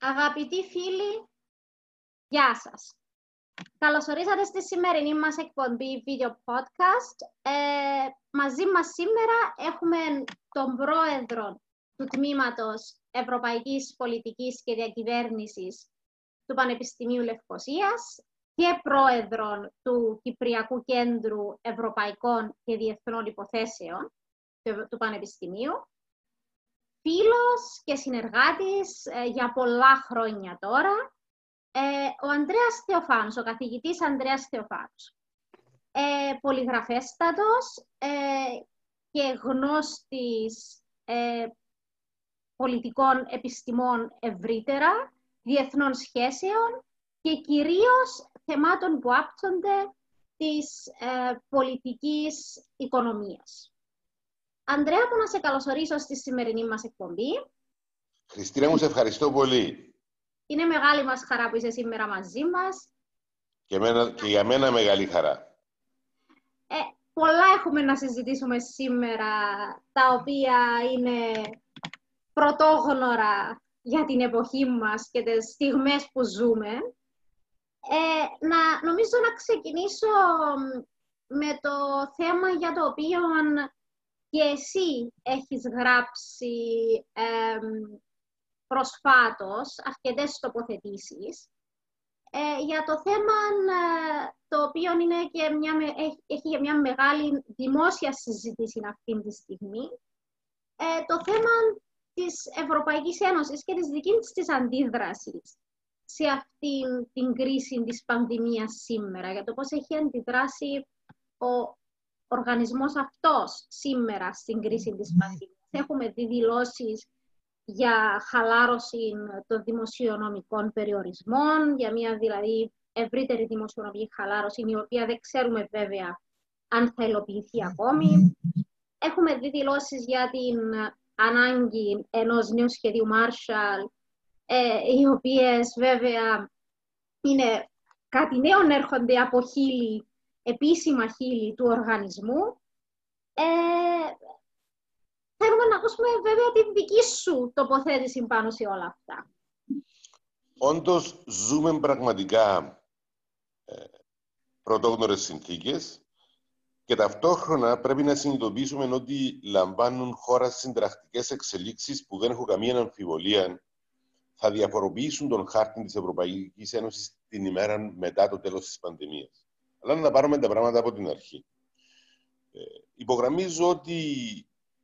Αγαπητοί φίλοι, γεια σας. Καλώς ορίσατε στη σημερινή μας εκπομπή Video Podcast. Ε, μαζί μας σήμερα έχουμε τον πρόεδρο του Τμήματος Ευρωπαϊκής Πολιτικής και Διακυβέρνησης του Πανεπιστημίου Λευκοσίας και πρόεδρο του Κυπριακού Κέντρου Ευρωπαϊκών και Διεθνών Υποθέσεων του Πανεπιστημίου φίλος και συνεργάτης ε, για πολλά χρόνια τώρα, ε, ο Ανδρέας Θεοφάνος, ο καθηγητής Ανδρέας Θεοφάνος. Ε, πολυγραφέστατος ε, και γνώστης ε, πολιτικών επιστημών ευρύτερα, διεθνών σχέσεων και κυρίως θεμάτων που άπτονται της πολιτικής οικονομίας. Ανδρέα, μου να σε καλωσορίσω στη σημερινή μας εκπομπή. Χριστίνα μου, σε ευχαριστώ πολύ. Είναι μεγάλη μας χαρά που είσαι σήμερα μαζί μας. Και, μένα, και για μένα μεγάλη χαρά. Ε, πολλά έχουμε να συζητήσουμε σήμερα, τα οποία είναι πρωτόγνωρα για την εποχή μας και τις στιγμές που ζούμε. Ε, να, νομίζω να ξεκινήσω με το θέμα για το οποίο και εσύ έχεις γράψει ε, προσφάτως αρκετές τοποθετήσεις ε, για το θέμα ε, το οποίο είναι και μια, έχει, έχει μια μεγάλη δημόσια συζήτηση αυτή τη στιγμή, ε, το θέμα της Ευρωπαϊκής Ένωσης και της δικής της αντίδρασης σε αυτή την κρίση της πανδημίας σήμερα, για το πώς έχει αντιδράσει ο οργανισμός αυτός σήμερα στην κρίση της ναι. πανδημίας. Έχουμε δει δηλώσεις για χαλάρωση των δημοσιονομικών περιορισμών, για μια δηλαδή ευρύτερη δημοσιονομική χαλάρωση, η οποία δεν ξέρουμε βέβαια αν θα υλοποιηθεί ακόμη. Έχουμε δει δηλώσεις για την ανάγκη ενός νέου σχεδίου Marshall, ε, οι οποίες βέβαια είναι κάτι νέο έρχονται από χείλη επίσημα χείλη του οργανισμού. Ε, θέλουμε να ακούσουμε βέβαια την δική σου τοποθέτηση πάνω σε όλα αυτά. Όντως, ζούμε πραγματικά ε, πρωτόγνωρες συνθήκες και ταυτόχρονα πρέπει να συνειδητοποιήσουμε ότι λαμβάνουν χώρα συντρακτικές εξελίξεις που δεν έχω καμία αμφιβολία θα διαφοροποιήσουν τον χάρτη της Ευρωπαϊκής Ένωσης την ημέρα μετά το τέλος της πανδημίας. Αλλά να πάρουμε τα πράγματα από την αρχή. Ε, υπογραμμίζω ότι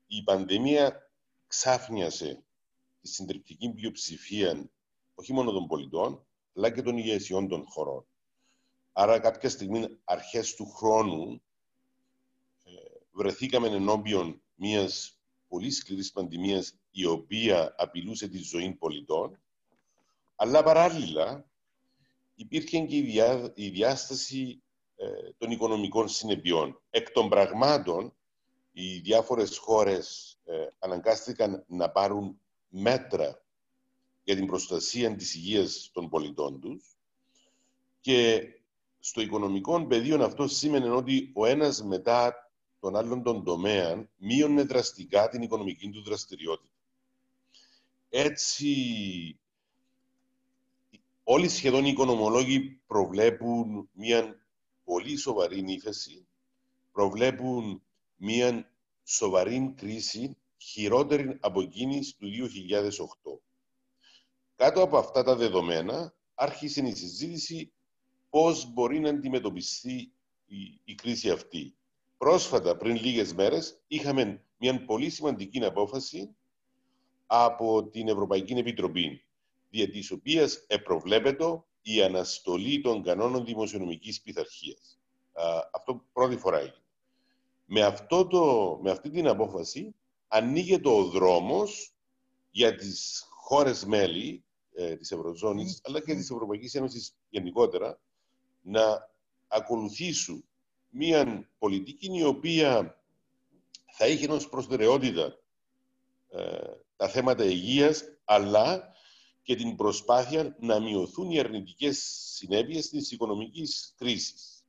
η πανδημία ξάφνιασε τη συντριπτική πλειοψηφία όχι μόνο των πολιτών, αλλά και των ηγεσιών των χωρών. Άρα κάποια στιγμή, αρχές του χρόνου, ε, βρεθήκαμε ενώπιον μιας πολύ σκληρής πανδημίας η οποία απειλούσε τη ζωή πολιτών, αλλά παράλληλα υπήρχε και η διάσταση ε, των οικονομικών συνεπειών. Εκ των πραγμάτων, οι διάφορες χώρες ε, αναγκάστηκαν να πάρουν μέτρα για την προστασία της υγείας των πολιτών τους και στο οικονομικό πεδίο αυτό σήμαινε ότι ο ένας μετά τον άλλον τον τομέα μείωνε δραστικά την οικονομική του δραστηριότητα. Έτσι, όλοι σχεδόν οι οικονομολόγοι προβλέπουν μια πολύ σοβαρή ύφεση, προβλέπουν μια σοβαρή κρίση χειρότερη από εκείνης του 2008. Κάτω από αυτά τα δεδομένα άρχισε η συζήτηση πώς μπορεί να αντιμετωπιστεί η, η κρίση αυτή. Πρόσφατα, πριν λίγες μέρες, είχαμε μια πολύ σημαντική απόφαση από την Ευρωπαϊκή Επιτροπή, δια της οποίας επροβλέπεται η αναστολή των κανόνων δημοσιονομικής πειθαρχίας. Αυτό πρώτη φορά έγινε. Με, αυτό το, με αυτή την απόφαση ανοίγεται ο δρόμος για τις χώρες μέλη ε, της Ευρωζώνης, αλλά και της Ευρωπαϊκής Ένωσης γενικότερα, να ακολουθήσουν μια πολιτική η οποία θα είχε ως προτεραιότητα ε, τα θέματα υγείας, αλλά και την προσπάθεια να μειωθούν οι αρνητικές συνέπειες της οικονομικής κρίσης.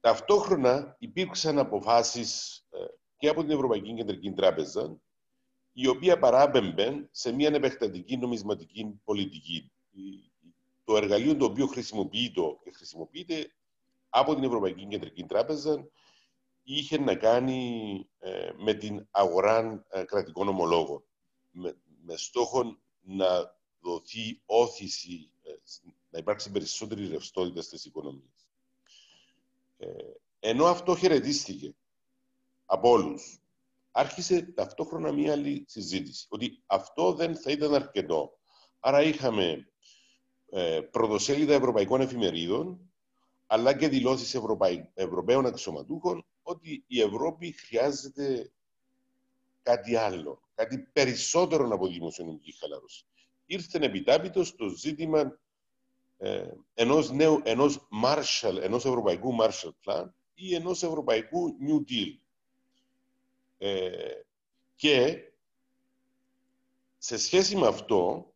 Ταυτόχρονα υπήρξαν αποφάσεις ε, και από την Ευρωπαϊκή Κεντρική Τράπεζα η οποία παράπεμπε σε μια επεκτατική νομισματική πολιτική. Το εργαλείο το οποίο χρησιμοποιείται και χρησιμοποιείται από την Ευρωπαϊκή Κεντρική Τράπεζα είχε να κάνει ε, με την αγορά ε, κρατικών ομολόγων με, με στόχο να δοθεί όθηση, ε, να υπάρξει περισσότερη ρευστότητα στις οικονομίες. ενώ αυτό χαιρετίστηκε από όλους, άρχισε ταυτόχρονα μία άλλη συζήτηση, ότι αυτό δεν θα ήταν αρκετό. Άρα είχαμε ε, πρωτοσέλιδα ευρωπαϊκών εφημερίδων, αλλά και δηλώσεις Ευρωπαίων αξιωματούχων ότι η Ευρώπη χρειάζεται κάτι άλλο, κάτι περισσότερο από δημοσιονομική χαλάρωση. Ήρθε επιτάπητος το ζήτημα ε, ενός, νέου, ενός, Marshall, ενός ευρωπαϊκού Marshall Plan ή ενός ευρωπαϊκού New Deal. Ε, και σε σχέση με αυτό,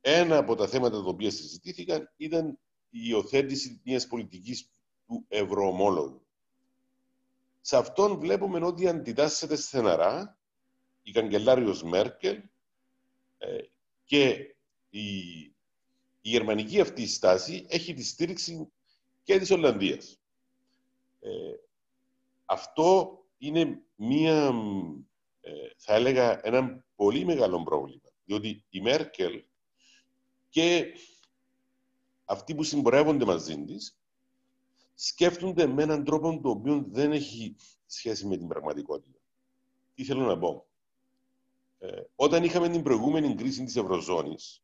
ένα από τα θέματα τα οποία συζητήθηκαν ήταν η υιοθέτηση μιας πολιτικής του ευρωομόλογου. Σε αυτόν βλέπουμε ότι αντιτάσσεται στεναρά η καγκελάριος Μέρκελ ε, και η, η γερμανική αυτή στάση έχει τη στήριξη και της Ολλανδίας. Ε, αυτό είναι μία, ε, θα έλεγα, ένα πολύ μεγάλο πρόβλημα. Διότι η Μέρκελ και αυτοί που συμπορεύονται μαζί της σκέφτονται με έναν τρόπο το οποίο δεν έχει σχέση με την πραγματικότητα. Τι θέλω να πω; Ε, όταν είχαμε την προηγούμενη κρίση της Ευρωζώνης,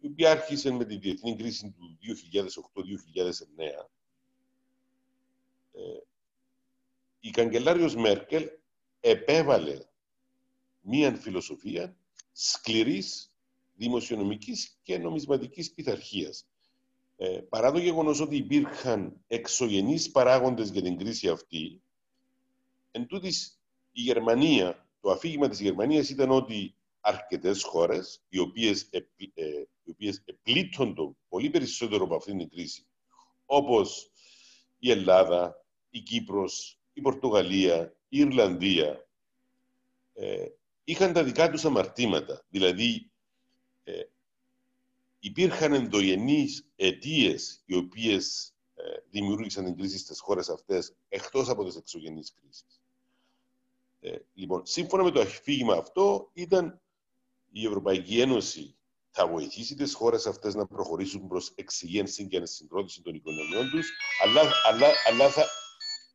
η οποία άρχισε με τη διεθνή κρίση του 2008-2009, ε, η καγκελάριος Μέρκελ επέβαλε μία φιλοσοφία σκληρής δημοσιονομικής και νομισματικής πειθαρχίας. Ε, παρά το γεγονός ότι υπήρχαν εξωγενείς παράγοντες για την κρίση αυτή, εν τούτης, η Γερμανία, το αφήγημα της Γερμανίας ήταν ότι αρκετές χώρες, οι οποίες, ε, οι οποίες επλήττονται πολύ περισσότερο από αυτήν την κρίση, όπως η Ελλάδα, η Κύπρος, η Πορτογαλία, η Ιρλανδία, ε, είχαν τα δικά τους αμαρτήματα. Δηλαδή, ε, υπήρχαν ενδογενείς αιτίες οι οποίες ε, δημιούργησαν την κρίση στις χώρες αυτές, εκτός από τις εξωγενείς κρίσεις. Ε, λοιπόν, σύμφωνα με το αφήγημα αυτό, ήταν η Ευρωπαϊκή Ένωση θα βοηθήσει τις χώρες αυτές να προχωρήσουν προς εξυγένση και ανασυγκρότηση των οικονομιών τους, αλλά, αλλά, αλλά, θα,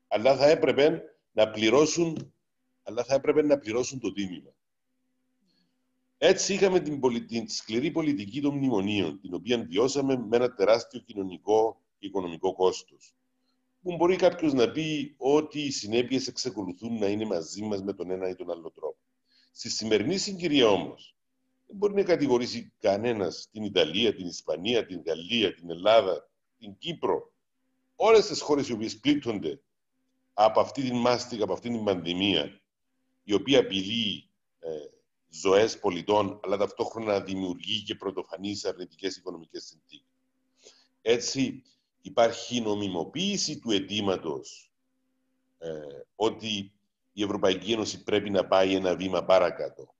αλλά θα έπρεπε να πληρώσουν αλλά θα έπρεπε να πληρώσουν το τίμημα. Έτσι είχαμε την, την σκληρή πολιτική των μνημονίων, την οποία βιώσαμε με ένα τεράστιο κοινωνικό και οικονομικό κόστος. Που μπορεί κάποιος να πει ότι οι συνέπειες εξακολουθούν να είναι μαζί μας με τον ένα ή τον άλλο τρόπο. Στη σημερινή συγκυρία όμως, δεν μπορεί να κατηγορήσει κανένας την Ιταλία, την Ισπανία, την Γαλλία, την Ελλάδα, την Κύπρο, όλες τις χώρες οι οποίες πλήττονται από αυτή την μάστιγα, από αυτή την πανδημία, η οποία απειλεί ε, ζωές πολιτών, αλλά ταυτόχρονα δημιουργεί και πρωτοφανείς αρνητικές οικονομικές συνθήκες. Έτσι, υπάρχει νομιμοποίηση του αιτήματος ε, ότι η Ευρωπαϊκή Ένωση πρέπει να πάει ένα βήμα παρακάτω,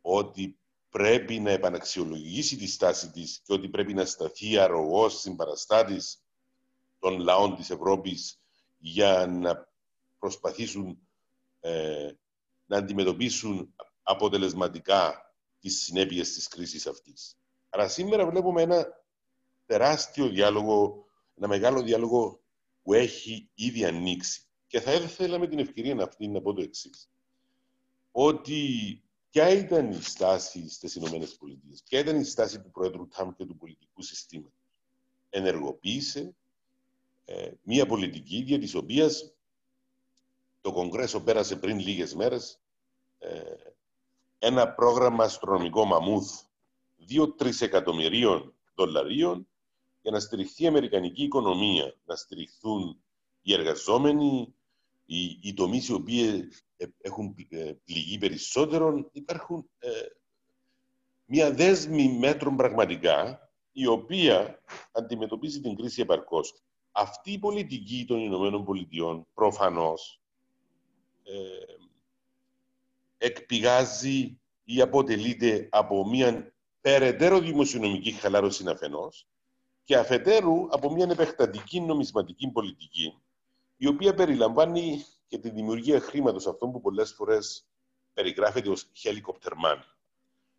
ότι πρέπει να επαναξιολογήσει τη στάση της και ότι πρέπει να σταθεί αρρωγός συμπαραστάτης των λαών της Ευρώπης για να προσπαθήσουν ε, να αντιμετωπίσουν αποτελεσματικά τις συνέπειες της κρίσης αυτής. Άρα σήμερα βλέπουμε ένα τεράστιο διάλογο, ένα μεγάλο διάλογο που έχει ήδη ανοίξει. Και θα ήθελα με την ευκαιρία αυτή να πω το εξής. Ότι ποια ήταν η στάση στις ΗΠΑ, ποια ήταν η στάση του Πρόεδρου Τραμπ και του πολιτικού συστήματος. Ενεργοποίησε ε, μια πολιτική για τη οποία το Κογκρέσο πέρασε πριν λίγες μέρες ε, ένα πρόγραμμα αστρονομικό μαμούθ 2-3 εκατομμυρίων δολαρίων για να στηριχθεί η Αμερικανική οικονομία, να στηριχθούν οι εργαζόμενοι, οι, οι τομείς οι οποίοι ε, έχουν ε, πληγεί περισσότερον. Υπάρχουν μια δέσμη μέτρων πραγματικά η οποία αντιμετωπίζει την κρίση επαρκώς. Αυτή η πολιτική των Ηνωμένων Πολιτειών προφανώς ε, εκπηγάζει ή αποτελείται από μια περαιτέρω δημοσιονομική χαλάρωση αφενός και αφετέρου από μια επεκτατική νομισματική πολιτική η οποία περιλαμβάνει και τη δημιουργία χρήματος αυτό που πολλές φορές περιγράφεται ως helicopter money.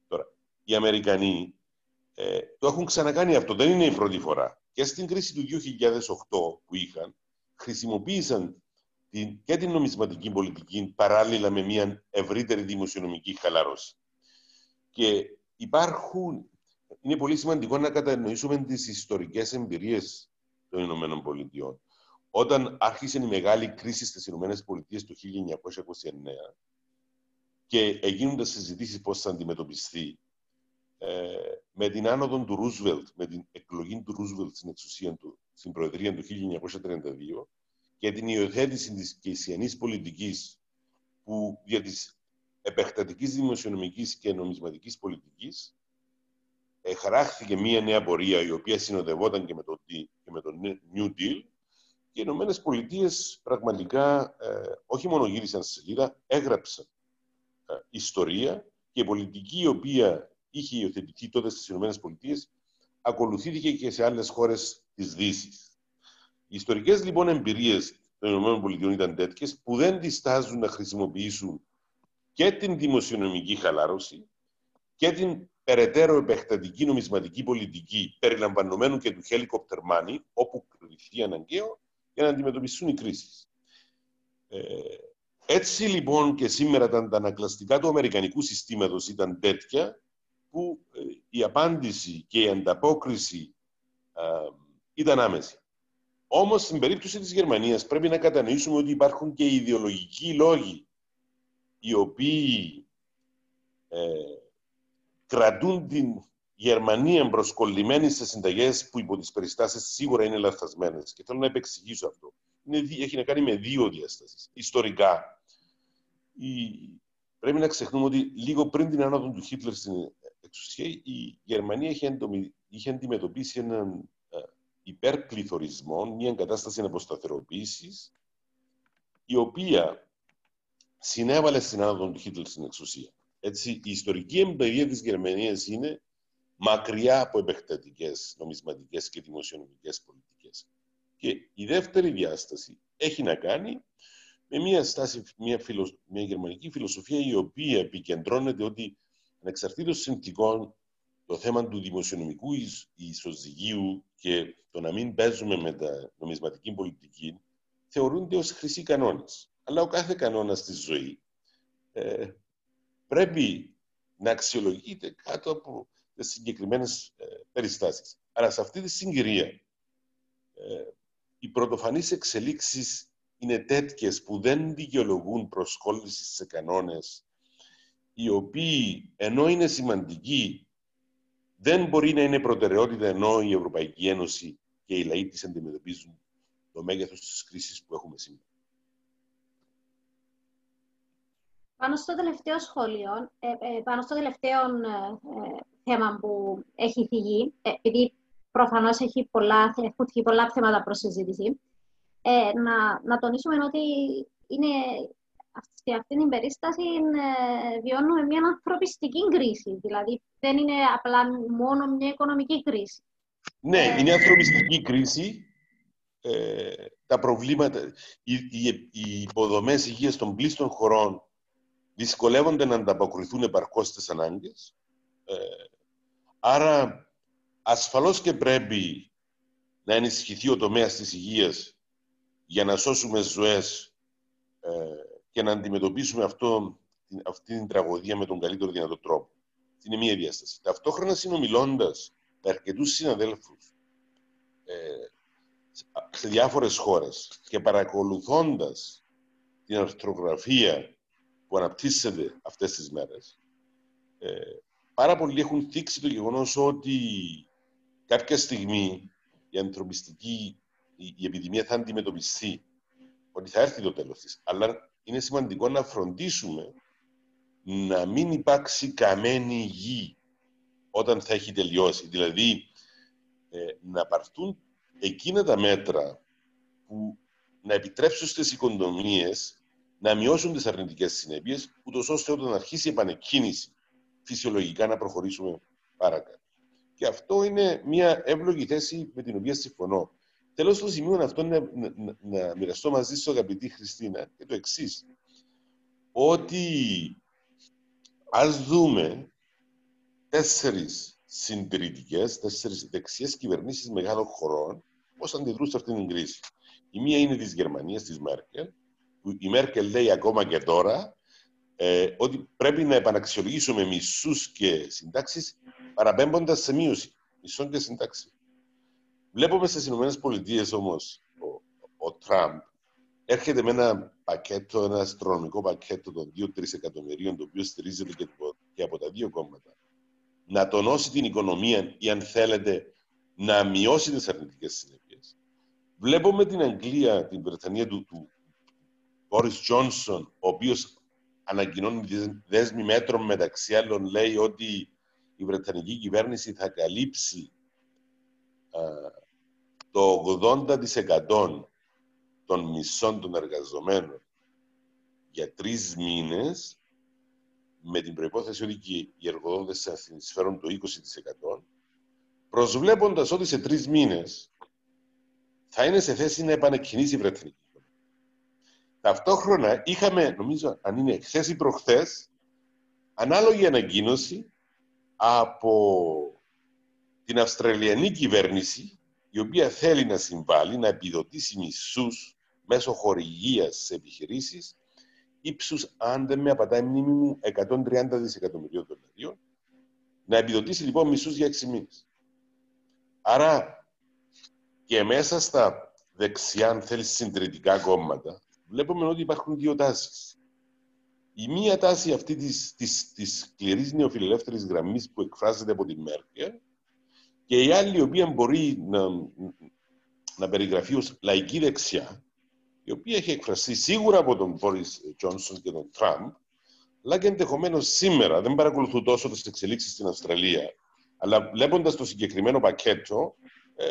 Τώρα, οι Αμερικανοί ε, το έχουν ξανακάνει αυτό, δεν είναι η πρώτη φορά. Και στην κρίση του 2008 που είχαν, χρησιμοποίησαν την, και την νομισματική πολιτική παράλληλα με μια ευρύτερη δημοσιονομική χαλάρωση. Και υπάρχουν, είναι πολύ σημαντικό να κατανοήσουμε τις ιστορικές εμπειρίες των Ηνωμένων Πολιτειών. Όταν άρχισε η μεγάλη κρίση στις Ηνωμένες Πολιτείες το 1929 και έγιναν συζητήσεις πώς θα αντιμετωπιστεί ε, με την άνοδο του Ρούσβελτ, με την εκλογή του Ρούσβελτ στην εξουσία του, στην Προεδρία του 1932 και την υιοθέτηση της κεισιανής πολιτικής που για της επεκτατικής δημοσιονομικής και νομισματικής πολιτικής χαράχθηκε μία νέα πορεία η οποία συνοδευόταν και με το, και με το New Deal και οι Ηνωμένες Πολιτείες πραγματικά ε, όχι μόνο γύρισαν στη σελίδα, έγραψαν ε, ιστορία και η πολιτική η οποία είχε υιοθετηθεί τότε στις ΗΠΑ ακολουθήθηκε και σε άλλες χώρες της Δύσης. Οι ιστορικές λοιπόν εμπειρίες των ΗΠΑ ήταν τέτοιες που δεν διστάζουν να χρησιμοποιήσουν και την δημοσιονομική χαλάρωση και την περαιτέρω επεκτατική νομισματική πολιτική περιλαμβανομένου και του helicopter money, όπου κριθεί αναγκαίο, για να αντιμετωπιστούν οι κρίσεις. Ε, έτσι λοιπόν και σήμερα τα ανακλαστικά του αμερικανικού συστήματος ήταν τέτοια που ε, η απάντηση και η ανταπόκριση ήταν άμεση. Όμως, στην περίπτωση της Γερμανίας πρέπει να κατανοήσουμε ότι υπάρχουν και ιδεολογικοί λόγοι οι οποίοι ε, κρατούν την Γερμανία προσκολλημένη σε συνταγές που υπό τις περιστάσεις σίγουρα είναι λαθασμένε. Και θέλω να επεξηγήσω αυτό. Είναι, έχει να κάνει με δύο διαστάσεις. Ιστορικά, η, πρέπει να ξεχνούμε ότι λίγο πριν την άνοδο του Χίτλερ στην εξουσία, η Γερμανία είχε, είχε αντιμετωπίσει έναν υπερπληθωρισμό, μια κατάσταση αποσταθεροποίηση, η οποία συνέβαλε στην άνοδο του Χίτλερ στην εξουσία. Έτσι, η ιστορική εμπειρία της Γερμανίας είναι μακριά από επεκτατικές νομισματικές και δημοσιονομικές πολιτικές. Και η δεύτερη διάσταση έχει να κάνει με μια, στάση, μια, φιλο, μια γερμανική φιλοσοφία η οποία επικεντρώνεται ότι ανεξαρτήτως συνθηκών το θέμα του δημοσιονομικού ισοζυγίου και το να μην παίζουμε με τα νομισματική πολιτική θεωρούνται ως χρυσοί κανόνες. Αλλά ο κάθε κανόνας στη ζωή ε, πρέπει να αξιολογείται κάτω από τις συγκεκριμένες ε, περιστάσεις. Άρα σε αυτή τη συγκυρία ε, οι πρωτοφανείς εξελίξεις είναι τέτοιες που δεν δικαιολογούν προσκόλληση σε κανόνες οι οποίοι ενώ είναι σημαντικοί δεν μπορεί να είναι προτεραιότητα ενώ η Ευρωπαϊκή Ένωση και οι λαοί της αντιμετωπίζουν το μέγεθος της κρίσης που έχουμε σήμερα. Πάνω στο τελευταίο σχόλιο, ε, ε, πάνω στο τελευταίο ε, θέμα που έχει θυγεί, επειδή προφανώς έχει πολλά, έχουν θυγεί πολλά θέματα προς συζήτηση, να, να τονίσουμε ότι είναι, σε αυτή την περίσταση βιώνουμε μια ανθρωπιστική κρίση. Δηλαδή, δεν είναι απλά μόνο μια οικονομική κρίση. Ναι, είναι ανθρωπιστική κρίση. τα προβλήματα, οι, οι, οι υποδομές υγείας των πλήστων χωρών δυσκολεύονται να ανταποκριθούν επαρκώς στις ανάγκες. Ε, άρα, ασφαλώς και πρέπει να ενισχυθεί ο τομέας της υγείας για να σώσουμε ζωές ε, και να αντιμετωπίσουμε αυτό, αυτή την τραγωδία με τον καλύτερο δυνατό τρόπο. Είναι μία διάσταση. Ταυτόχρονα συνομιλώντας με αρκετούς συναδέλφους ε, σε διάφορες χώρες και παρακολουθώντας την αρθρογραφία που αναπτύσσεται αυτές τις μέρες, ε, πάρα πολλοί έχουν θίξει το γεγονός ότι κάποια στιγμή η ανθρωπιστική, η, η επιδημία θα αντιμετωπιστεί, ότι θα έρθει το τέλος της. Αλλά είναι σημαντικό να φροντίσουμε να μην υπάρξει καμένη γη όταν θα έχει τελειώσει. Δηλαδή, ε, να πάρθουν εκείνα τα μέτρα που να επιτρέψουν στις οικονομίες να μειώσουν τις αρνητικές συνέπειες, ούτως ώστε όταν αρχίσει η επανεκκίνηση φυσιολογικά να προχωρήσουμε παρακάτω. Και αυτό είναι μια εύλογη θέση με την οποία συμφωνώ. Θέλω στο σημείο αυτό να, να, να μοιραστώ μαζί σου, αγαπητή Χριστίνα, και το εξής. Ότι ας δούμε τέσσερις συντηρητικές, τέσσερις δεξιές κυβερνήσεις μεγάλων χωρών πώς αντιδρούν σε αυτήν την κρίση. Η μία είναι της Γερμανίας, της Μέρκελ, που η Μέρκελ λέει ακόμα και τώρα ε, ότι πρέπει να επαναξιολογήσουμε μισούς και συντάξεις παραπέμποντας σε μείωση μισών και συντάξεων. Βλέπουμε στις ΗΠΑ όμως ο, ο Τραμπ έρχεται με ένα πακέτο, ένα αστρονομικό πακέτο των 2-3 εκατομμυρίων, το οποίο στηρίζεται και, και από τα δύο κόμματα. Να τονώσει την οικονομία ή, αν θέλετε, να μειώσει τις αρνητικές συνέπειες. Βλέπουμε την Αγγλία, την Βρετανία του, του Μπόρι Τζόνσον, ο οποίος ανακοινώνει δέσμη μέτρων μεταξύ άλλων, λέει ότι η Βρετανική κυβέρνηση θα καλύψει το 80% των μισών των εργαζομένων για τρεις μήνες, με την προπόθεση ότι και οι εργοδότες θα συνεισφέρουν το 20%, προσβλέποντας ότι σε τρεις μήνες θα είναι σε θέση να επανεκκινήσει η Βρετανική Ταυτόχρονα είχαμε, νομίζω, αν είναι χθες ή προχθές, ανάλογη ανακοίνωση από την Αυστραλιανή κυβέρνηση, η οποία θέλει να συμβάλλει, να επιδοτήσει μισούς μέσω χορηγίας σε επιχειρήσεις ύψους, αν δεν με απατάει μνήμη μου, 130 δισεκατομμυρίων δολαρίων, να επιδοτήσει λοιπόν μισούς για 6 μήνες. Άρα και μέσα στα δεξιά, αν θέλεις, συντηρητικά κόμματα, βλέπουμε ότι υπάρχουν δύο τάσεις. Η μία τάση αυτή της, της, της σκληρής νεοφιλελεύθερης γραμμής που εκφράζεται από τη Μέρκελ και η άλλη η οποία μπορεί να, να περιγραφεί ως λαϊκή δεξιά, η οποία έχει εκφραστεί σίγουρα από τον Μπόρις Τζόνσον και τον Τραμπ, αλλά και ενδεχομένως σήμερα, δεν παρακολουθώ τόσο τις εξελίξεις στην Αυστραλία, αλλά βλέποντας το συγκεκριμένο πακέτο, ε,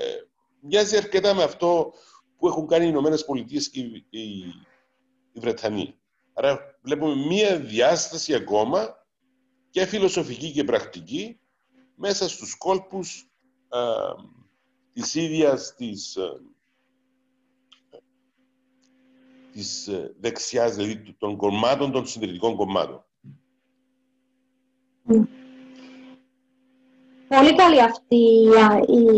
μοιάζει αρκετά με αυτό που έχουν κάνει οι Ηνωμένες Πολιτείες και η, η, η Βρετανία. Άρα βλέπουμε μία διάσταση ακόμα και φιλοσοφική και πρακτική μέσα στους κόλπους α, της ίδιας της, α, της δεξιάς, δηλαδή των κομμάτων, των συντηρητικών κομμάτων. Πολύ καλή αυτή η,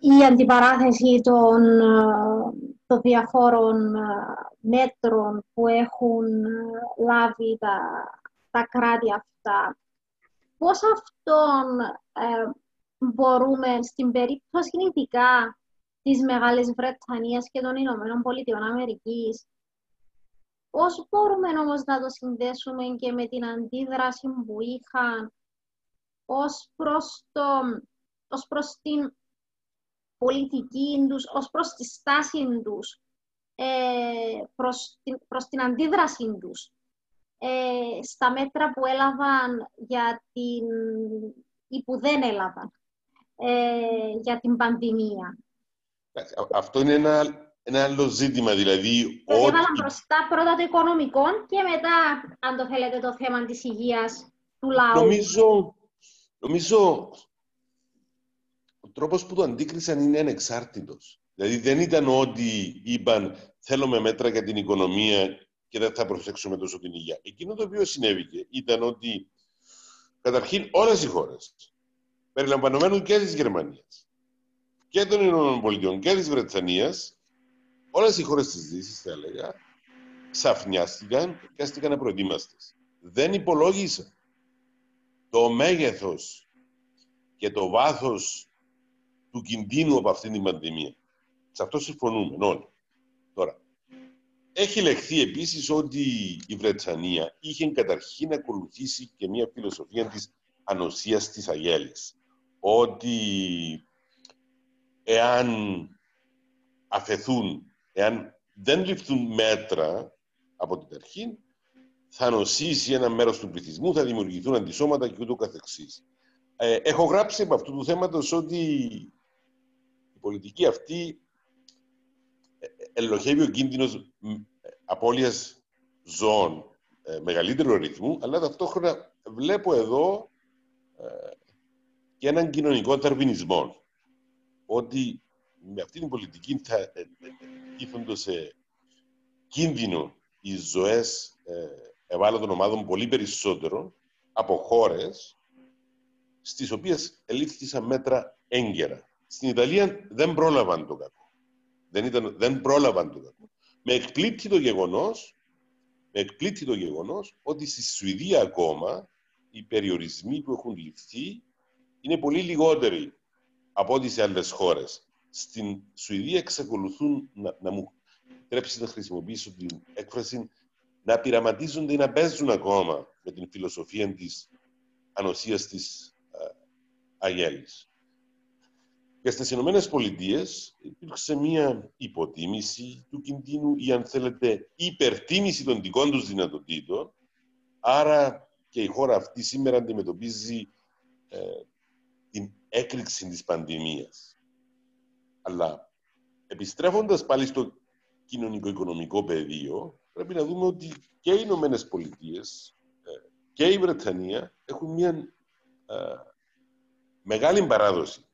η αντιπαράθεση των των διαφόρων ε, μέτρων που έχουν ε, λάβει τα, τα κράτη αυτά. Πώς αυτόν ε, μπορούμε στην περίπτωση ειδικά της Μεγάλης Βρετανίας και των Ηνωμένων Πολιτειών Αμερικής πώς μπορούμε όμως να το συνδέσουμε και με την αντίδραση που είχαν ως προς, το, ως προς την πολιτική τους, ως προς τη στάση τους, ε, προς, την, προς την αντίδραση τους ε, στα μέτρα που έλαβαν για την, ή που δεν έλαβαν ε, για την πανδημία. Αυτό είναι ένα, ένα άλλο ζήτημα, δηλαδή... ότι... Έβαλαν μπροστά πρώτα το οικονομικό και μετά, αν το θέλετε, το θέμα της υγείας του λαού. Νομίζω, νομίζω τρόπος που το αντίκρισαν είναι ανεξάρτητος. Δηλαδή δεν ήταν ότι είπαν θέλουμε μέτρα για την οικονομία και δεν θα προσέξουμε τόσο την υγεία. Εκείνο το οποίο συνέβηκε ήταν ότι καταρχήν όλες οι χώρες, περιλαμβανομένων και της Γερμανίας και των Ηνωμένων Πολιτειών και της Βρετανίας, όλες οι χώρες της Δύσης θα έλεγα, ξαφνιάστηκαν και άστηκαν απροετοίμαστες. Δεν υπολόγισαν το μέγεθος και το βάθος του κινδύνου από αυτήν την πανδημία. Σε αυτό συμφωνούμε όλοι. Τώρα, έχει λεχθεί επίσης ότι η Βρετανία είχε καταρχήν ακολουθήσει και μια φιλοσοφία της ανοσίας της αγέλης. Ότι εάν αφαιθούν, εάν δεν ληφθούν μέτρα από την αρχή, θα νοσήσει ένα μέρος του πληθυσμού, θα δημιουργηθούν αντισώματα και ούτω καθεξής. Ε, έχω γράψει από αυτού του θέματος ότι πολιτική αυτή ε, ελοχεύει ο κίνδυνος απώλειας ζώων ε, μεγαλύτερου ρυθμού, αλλά ταυτόχρονα βλέπω εδώ ε, και έναν κοινωνικό ταρβινισμό. Ότι με αυτή την πολιτική θα ήρθονται σε κίνδυνο οι ζωές ε, ευάλωτων ομάδων πολύ περισσότερο από χώρες στις οποίες ελήφθησαν μέτρα έγκαιρα. Στην Ιταλία δεν πρόλαβαν το κακό. Δεν, ήταν, δεν πρόλαβαν το κακό. Με εκπλήττει το γεγονός, με εκπλήττει το γεγονός ότι στη Σουηδία ακόμα οι περιορισμοί που έχουν ληφθεί είναι πολύ λιγότεροι από ό,τι σε άλλες χώρες. Στην Σουηδία εξακολουθούν να, να μου τρέψει να χρησιμοποιήσω την έκφραση να πειραματίζονται ή να παίζουν ακόμα με την φιλοσοφία της ανοσίας της Αγέλης. Και στις Ηνωμένες Πολιτείες υπήρξε μία υποτίμηση του κινδύνου ή αν θέλετε υπερτίμηση των δικών τους δυνατοτήτων. Άρα και η χώρα αυτή σήμερα αντιμετωπίζει ε, την έκρηξη της πανδημίας. Αλλά επιστρέφοντας πάλι στο κοινωνικό-οικονομικό πεδίο, πρέπει να δούμε ότι και οι Ηνωμένες Πολιτείες ε, και η Βρετανία έχουν μια ε, μεγάλη παράδοση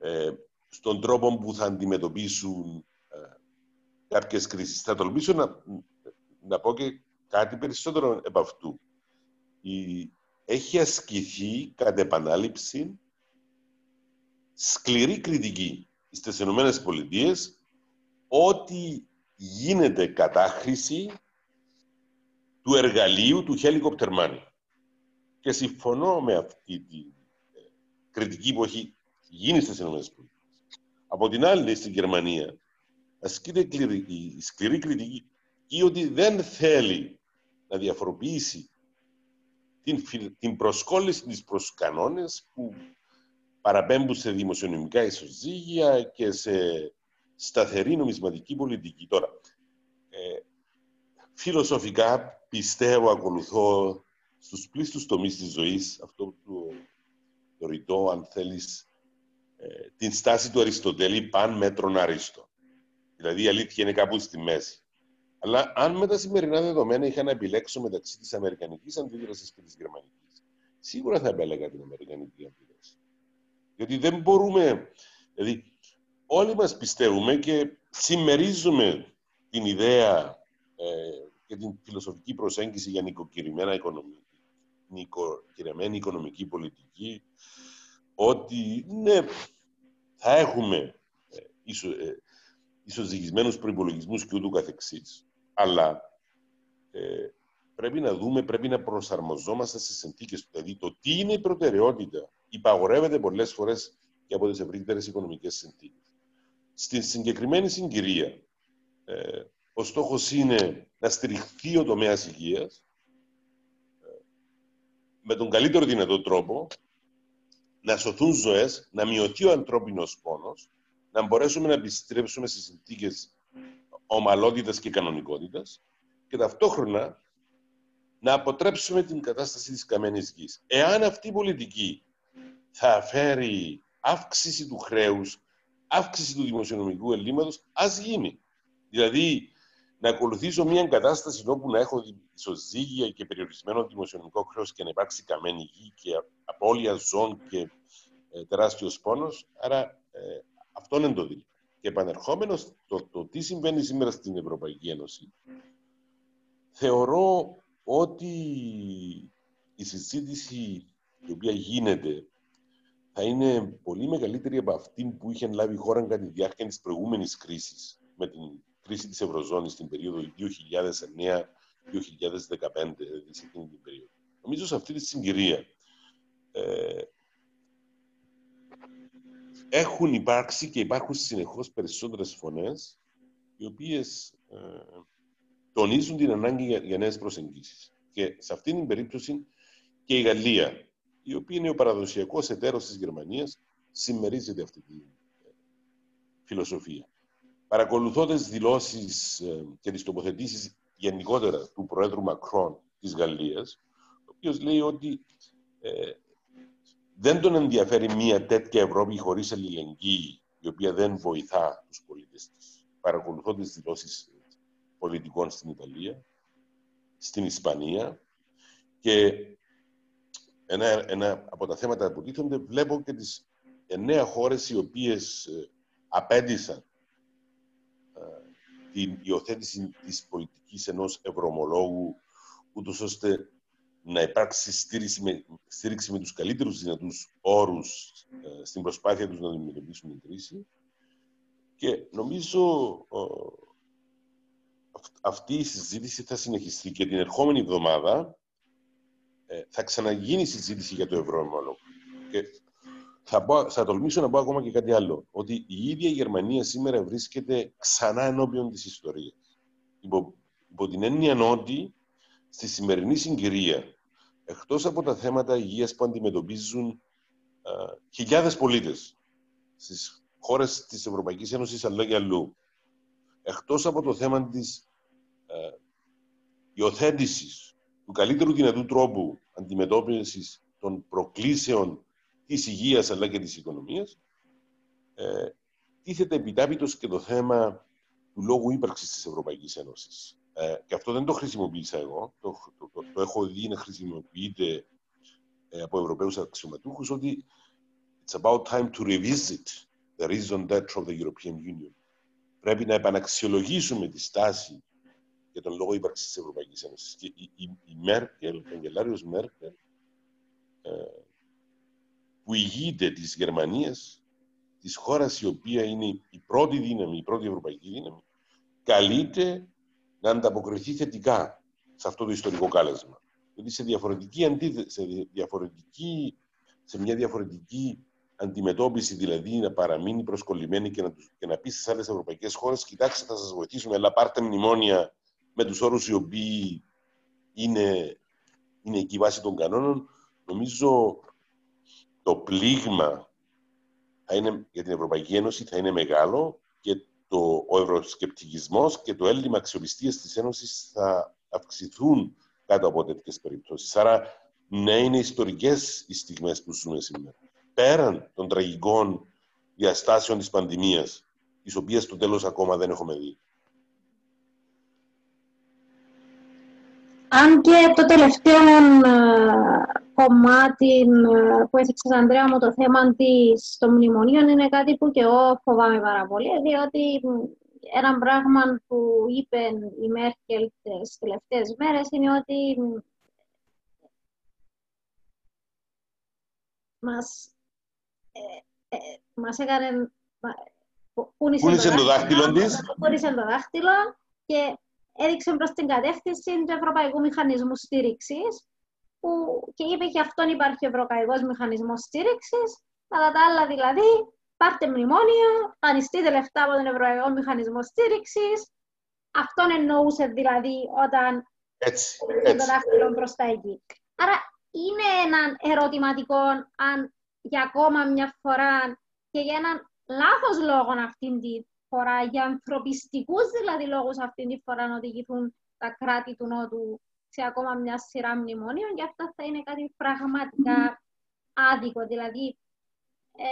ε, στον τρόπο που θα αντιμετωπίσουν κάποιες κρίσεις. Θα τολμήσω να, να πω και κάτι περισσότερο από αυτού. Η, έχει ασκηθεί κατ' επανάληψη σκληρή κριτική στις Ηνωμένες Πολιτείες ότι γίνεται κατάχρηση του εργαλείου του helicopter money. Και συμφωνώ με αυτή τη ε, κριτική που έχει γίνει στις ΗΠΑ. Από την άλλη, στην Γερμανία, ασκείται η σκληρή κριτική ή ότι δεν θέλει να διαφοροποιήσει την, την προσκόλληση της προς κανόνες που παραπέμπουν σε δημοσιονομικά ισοζύγια και σε σταθερή νομισματική πολιτική. Τώρα, ε, φιλοσοφικά πιστεύω, ακολουθώ στους πλήστους τομείς της ζωής, αυτό το, το ρητό, αν θέλεις, ε, την στάση του Αριστοτέλη παν μέτρον αρίστο. Δηλαδή η αλήθεια είναι κάπου στη μέση. Αλλά αν με τα σημερινά δεδομένα είχα να επιλέξω μεταξύ της Αμερικανικής αντίδρασης και της Γερμανικής, σίγουρα θα επέλεγα την Αμερικανική αντίδραση. Γιατί δεν μπορούμε... Δηλαδή, όλοι μας πιστεύουμε και συμμερίζουμε την ιδέα ε, και την φιλοσοφική προσέγγιση για νοικοκυρημένα οικονομική, νοικοκυρεμένη οικονομική πολιτική, ότι ναι, θα έχουμε ε, ισο, ε, ισοζυγισμένους προϋπολογισμούς και ούτου καθεξής, αλλά ε, πρέπει να δούμε, πρέπει να προσαρμοζόμαστε σε συνθήκες. Δηλαδή, το τι είναι η προτεραιότητα υπαγορεύεται πολλές φορές και από τις ευρύτερες οικονομικές συνθήκες. Στην συγκεκριμένη συγκυρία, ε, ο στόχος είναι να στηριχθεί ο τομέας υγείας ε, με τον καλύτερο δυνατό τρόπο, να σωθούν ζωές, να μειωθεί ο ανθρώπινος πόνος, να μπορέσουμε να επιστρέψουμε σε συνθήκες ομαλότητας και κανονικότητας και ταυτόχρονα να αποτρέψουμε την κατάσταση της καμένης γης. Εάν αυτή η πολιτική θα φέρει αύξηση του χρέους, αύξηση του δημοσιονομικού ελλείμματος, ας γίνει. Δηλαδή, να ακολουθήσω μια κατάσταση όπου να έχω ισοζύγια και περιορισμένο δημοσιονομικό χρέος και να υπάρξει καμένη γη και απώλεια ζώων και ε, τεράστιος πόνος. Άρα, ε, αυτό είναι το δίλημα. Και επανερχόμενος το, το τι συμβαίνει σήμερα στην Ευρωπαϊκή Ένωση, θεωρώ ότι η συζήτηση η οποία γίνεται θα είναι πολύ μεγαλύτερη από αυτή που είχε λάβει η χώρα κατά τη διάρκεια της προηγούμενης κρίσης, με την κρίση της Ευρωζώνης στην περίοδο 2009-2015, δηλαδή σε εκείνη την περίοδο. Νομίζω σε αυτή τη συγκυρία ε, έχουν υπάρξει και υπάρχουν συνεχώς περισσότερες φωνές οι οποίες ε, τονίζουν την ανάγκη για, για νέες προσεγγίσεις. Και σε αυτήν την περίπτωση και η Γαλλία η οποία είναι ο παραδοσιακός εταίρος της Γερμανίας, συμμερίζεται αυτή τη ε, φιλοσοφία. Παρακολουθώ τις δηλώσεις ε, και τις τοποθετήσεις γενικότερα του Προέδρου Μακρόν της Γαλλίας, ο οποίος λέει ότι ε, δεν τον ενδιαφέρει μια τέτοια Ευρώπη χωρίς αλληλεγγύη, η οποία δεν βοηθά τους πολίτες της. παρακολουθώ τις δηλώσεις πολιτικών στην Ιταλία, στην Ισπανία και ένα, ένα από τα θέματα που τίθενται βλέπω και τις εννέα χώρες οι οποίες ε, απέντησαν ε, την υιοθέτηση της πολιτικής ενός ευρωομολόγου ούτως ώστε να υπάρξει στήριξη με, στήριξη με τους καλύτερους δυνατούς όρους ε, στην προσπάθεια τους να αντιμετωπίσουν την κρίση. Και νομίζω αυτή η συζήτηση θα συνεχιστεί και την ερχόμενη εβδομάδα ε, θα ξαναγίνει συζήτηση για το ευρωομολόγο. Και θα, πω, θα τολμήσω να πω ακόμα και κάτι άλλο. Ότι η ίδια η Γερμανία σήμερα βρίσκεται ξανά ενώπιον της ιστορίας. Υπό, υπό την έννοια ότι στη σημερινή συγκυρία, εκτός από τα θέματα υγείας που αντιμετωπίζουν α, χιλιάδες πολίτες στις χώρες της Ευρωπαϊκής Ένωσης αλλά και αλλού, εκτός από το θέμα της α, υιοθέτησης του καλύτερου δυνατού τρόπου αντιμετώπισης των προκλήσεων της υγείας αλλά και της οικονομίας, ε, τίθεται επιτάπητος και το θέμα του λόγου ύπαρξης της Ευρωπαϊκής Ένωσης. Ε, και αυτό δεν το χρησιμοποίησα εγώ, το, το, το, το έχω δει να χρησιμοποιείται ε, από Ευρωπαίους αξιωματούχους, ότι it's about time to revisit the reason that of the European Union. Πρέπει να επαναξιολογήσουμε τη στάση για τον λόγο ύπαρξης της Ευρωπαϊκής Ένωσης. Και η, η, η Μέρκελ, ο καγκελάριος Μέρκελ, ε, που ηγείται της Γερμανίας, της χώρας η οποία είναι η πρώτη δύναμη, η πρώτη ευρωπαϊκή δύναμη, καλείται να ανταποκριθεί θετικά σε αυτό το ιστορικό κάλεσμα. Γιατί σε διαφορετική, αντίθε, σε διαφορετική, σε μια διαφορετική αντιμετώπιση, δηλαδή να παραμείνει προσκολλημένη και να, και να πει στις άλλες ευρωπαϊκές χώρες: Κοιτάξτε, θα σας βοηθήσουμε, αλλά πάρτε μνημόνια με τους όρους οι οποίοι είναι, είναι εκεί βάση των κανόνων, νομίζω το πλήγμα θα είναι, για την Ευρωπαϊκή Ένωση θα είναι μεγάλο και το, ο ευρωσκεπτικισμός και το έλλειμμα αξιοπιστίας της Ένωσης θα αυξηθούν κάτω από τέτοιες περιπτώσεις. Άρα, ναι, είναι ιστορικές οι στιγμές που ζούμε σήμερα. Πέραν των τραγικών διαστάσεων της πανδημίας, τις οποίες στο τέλος ακόμα δεν έχουμε δει. Αν και το τελευταίο ε, κομμάτι ε, που έθιξες, Ανδρέα, μου το θέμα της, των μνημονίων είναι κάτι που και εγώ φοβάμαι πάρα πολύ, διότι ένα πράγμα που είπε η Μέρκελ τις τελευταίες μέρες είναι ότι μας, ε, ε, μας έκανε... Πούλησε το δάχτυλο της. Πούλησε το δάχτυλο και έδειξε προς την κατεύθυνση του Ευρωπαϊκού Μηχανισμού Στήριξης που και είπε και αυτόν υπάρχει ο Ευρωπαϊκός Μηχανισμός Στήριξης, κατά τα άλλα δηλαδή πάρτε μνημόνια, δανειστείτε λεφτά από τον Ευρωπαϊκό Μηχανισμό Στήριξης. Αυτόν εννοούσε δηλαδή όταν έτσι, έτσι. το δάχτυλο προς τα εκεί. Άρα είναι ένα ερωτηματικό αν για ακόμα μια φορά και για έναν λάθος λόγο αυτήν την φορά για ανθρωπιστικούς δηλαδή λόγους αυτή τη φορά να οδηγηθούν τα κράτη του Νότου σε ακόμα μια σειρά μνημονίων και αυτό θα είναι κάτι πραγματικά άδικο. Δηλαδή, ε,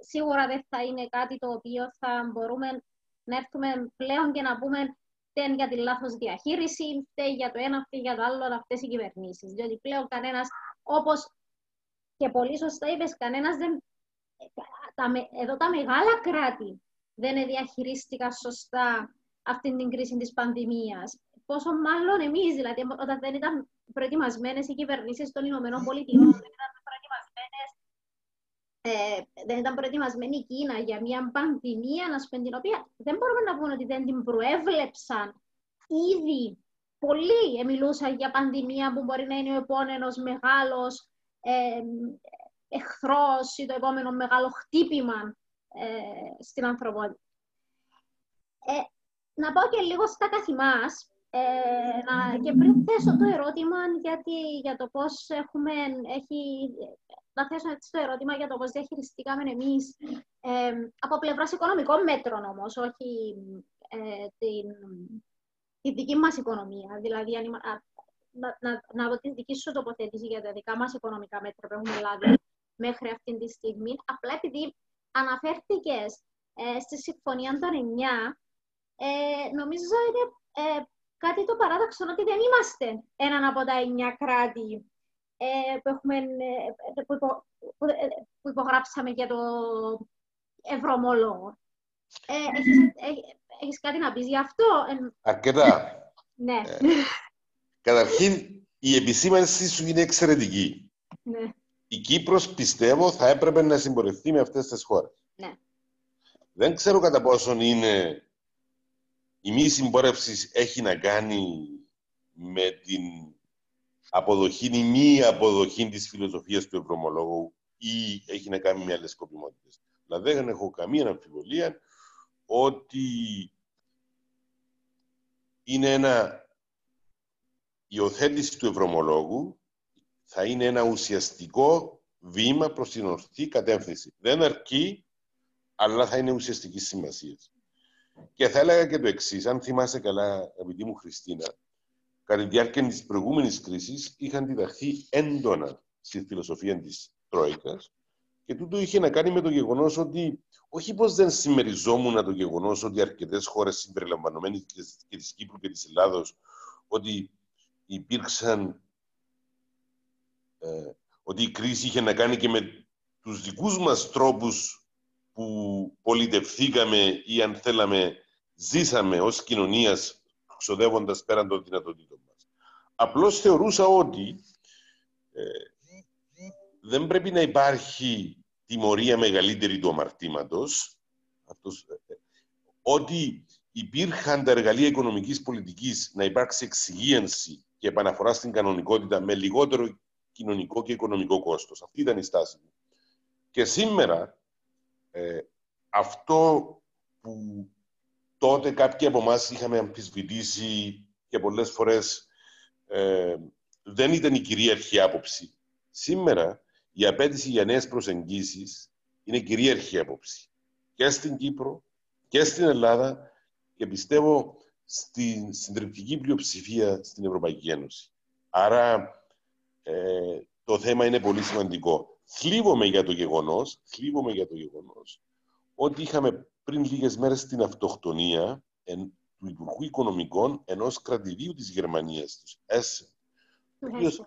σίγουρα δεν θα είναι κάτι το οποίο θα μπορούμε να έρθουμε πλέον και να πούμε φταίει για τη λάθος διαχείριση, φταίει για το ένα, φταίει για το άλλο, αυτές οι κυβερνήσεις. Διότι πλέον κανένας, όπως και πολύ σωστά είπες, κανένας δεν. Τα, εδώ τα μεγάλα κράτη δεν διαχειρίστηκαν σωστά αυτή την κρίση της πανδημίας. Πόσο μάλλον εμείς, δηλαδή, όταν δεν ήταν προετοιμασμένες οι κυβερνήσεις των Ηνωμένων Πολιτειών, δεν ήταν προετοιμασμένες ε, δεν ήταν προετοιμασμένη η Κίνα για μια πανδημία, να πούμε, την οποία δεν μπορούμε να πούμε ότι δεν την προέβλεψαν ήδη πολλοί μιλούσαν για πανδημία που μπορεί να είναι ο επόμενος μεγάλος ε, εχθρός ή το επόμενο μεγάλο χτύπημα ε, στην ανθρωπότητα. Ε, να πάω και λίγο στα καθημάς ε, να, και πριν θέσω το ερώτημα γιατί, για το πώς έχουμε, έχει, να θέσω έτσι το ερώτημα για το πώς διαχειριστήκαμε εμείς ε, από πλευράς οικονομικών μέτρων όμως, όχι ε, την, τη δική μας οικονομία. Δηλαδή, να, να, να δω τη δική σου τοποθέτηση για τα δικά μας οικονομικά μέτρα που έχουμε λάβει μέχρι αυτή τη στιγμή. Απλά επειδή αναφέρθηκες ε, στη Συμφωνία των 9 Ε, νομίζω είναι ε, κάτι το παράδοξο ότι δεν είμαστε ένα από τα εννιά κράτη ε, που, έχουμε, ε, που, υπο, που, που, υπογράψαμε για το ευρωομόλογο. Ε, έχεις, έχεις, κάτι να πεις γι' αυτό; Αρκετά. ναι. καταρχήν, η επισήμανση σου είναι εξαιρετική. Ναι. Η Κύπρος, πιστεύω, θα έπρεπε να συμπορευτεί με αυτές τις χώρες. Ναι. Δεν ξέρω κατά πόσον είναι η μη συμπόρευση έχει να κάνει με την αποδοχή ή μη αποδοχή της φιλοσοφίας του ευρωμολόγου ή έχει να κάνει με άλλες σκοπιμότητες. Δηλαδή δεν έχω καμία αμφιβολία ότι είναι ένα υιοθέτηση του ευρωμολόγου θα είναι ένα ουσιαστικό βήμα προς την ορθή κατεύθυνση. Δεν αρκεί, αλλά θα είναι ουσιαστικής σημασίας. Και θα έλεγα και το εξής, αν θυμάσαι καλά, αγαπητή μου Χριστίνα, κατά τη διάρκεια της προηγούμενης κρίσης είχαν διδαχθεί έντονα στη φιλοσοφία της Τρόικας και τούτο είχε να κάνει με το γεγονός ότι, όχι πως δεν συμμεριζόμουν το γεγονός ότι αρκετές χώρες συμπεριλαμβανομένε και της Κύπρου και της Ελλάδος, ότι υπήρξαν. Ε, ότι η κρίση είχε να κάνει και με τους δικούς μας τρόπους που πολιτευθήκαμε ή αν θέλαμε ζήσαμε ως κοινωνίας ξοδεύοντας πέραν των δυνατοτήτων μας. Απλώς θεωρούσα ότι ε, δεν πρέπει να υπάρχει τιμωρία μεγαλύτερη του αμαρτήματος, αυτός, ε, ότι υπήρχαν τα εργαλεία οικονομικής πολιτικής να υπάρξει εξυγίανση και επαναφορά στην κανονικότητα με λιγότερο κοινωνικό και οικονομικό κόστος. Αυτή ήταν η στάση μου. Και σήμερα ε, αυτό που τότε κάποιοι από εμάς είχαμε αμφισβητήσει και πολλές φορές ε, δεν ήταν η κυρίαρχη άποψη. Σήμερα η απέτηση για νέες προσεγγίσεις είναι κυρίαρχη άποψη. Και στην Κύπρο και στην Ελλάδα και πιστεύω στην συντριπτική πλειοψηφία στην Ευρωπαϊκή Ένωση. Άρα ε, το θέμα είναι πολύ σημαντικό. Θλίβομαι για το γεγονός, θλίβομαι για το γεγονός ότι είχαμε πριν λίγες μέρες την αυτοκτονία εν, του Υπουργού Οικονομικών ενός κρατηδίου της Γερμανίας, του Essen, ο οποίος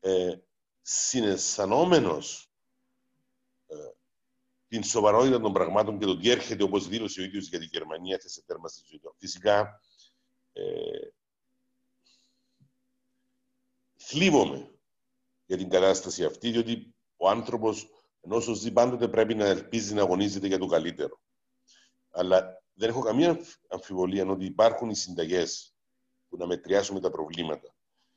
ε, συναισθανόμενος ε, την σοβαρότητα των πραγμάτων και το τι έρχεται, όπως δήλωσε ο ίδιος για τη Γερμανία, σε τέρμα στη ζωή του. Φυσικά, ε, θλίβομαι για την κατάσταση αυτή, διότι ο άνθρωπος, ενώ ζει πάντοτε πρέπει να ελπίζει να αγωνίζεται για το καλύτερο. Αλλά δεν έχω καμία αμφιβολία ότι υπάρχουν οι συνταγές που να μετριάσουμε τα προβλήματα.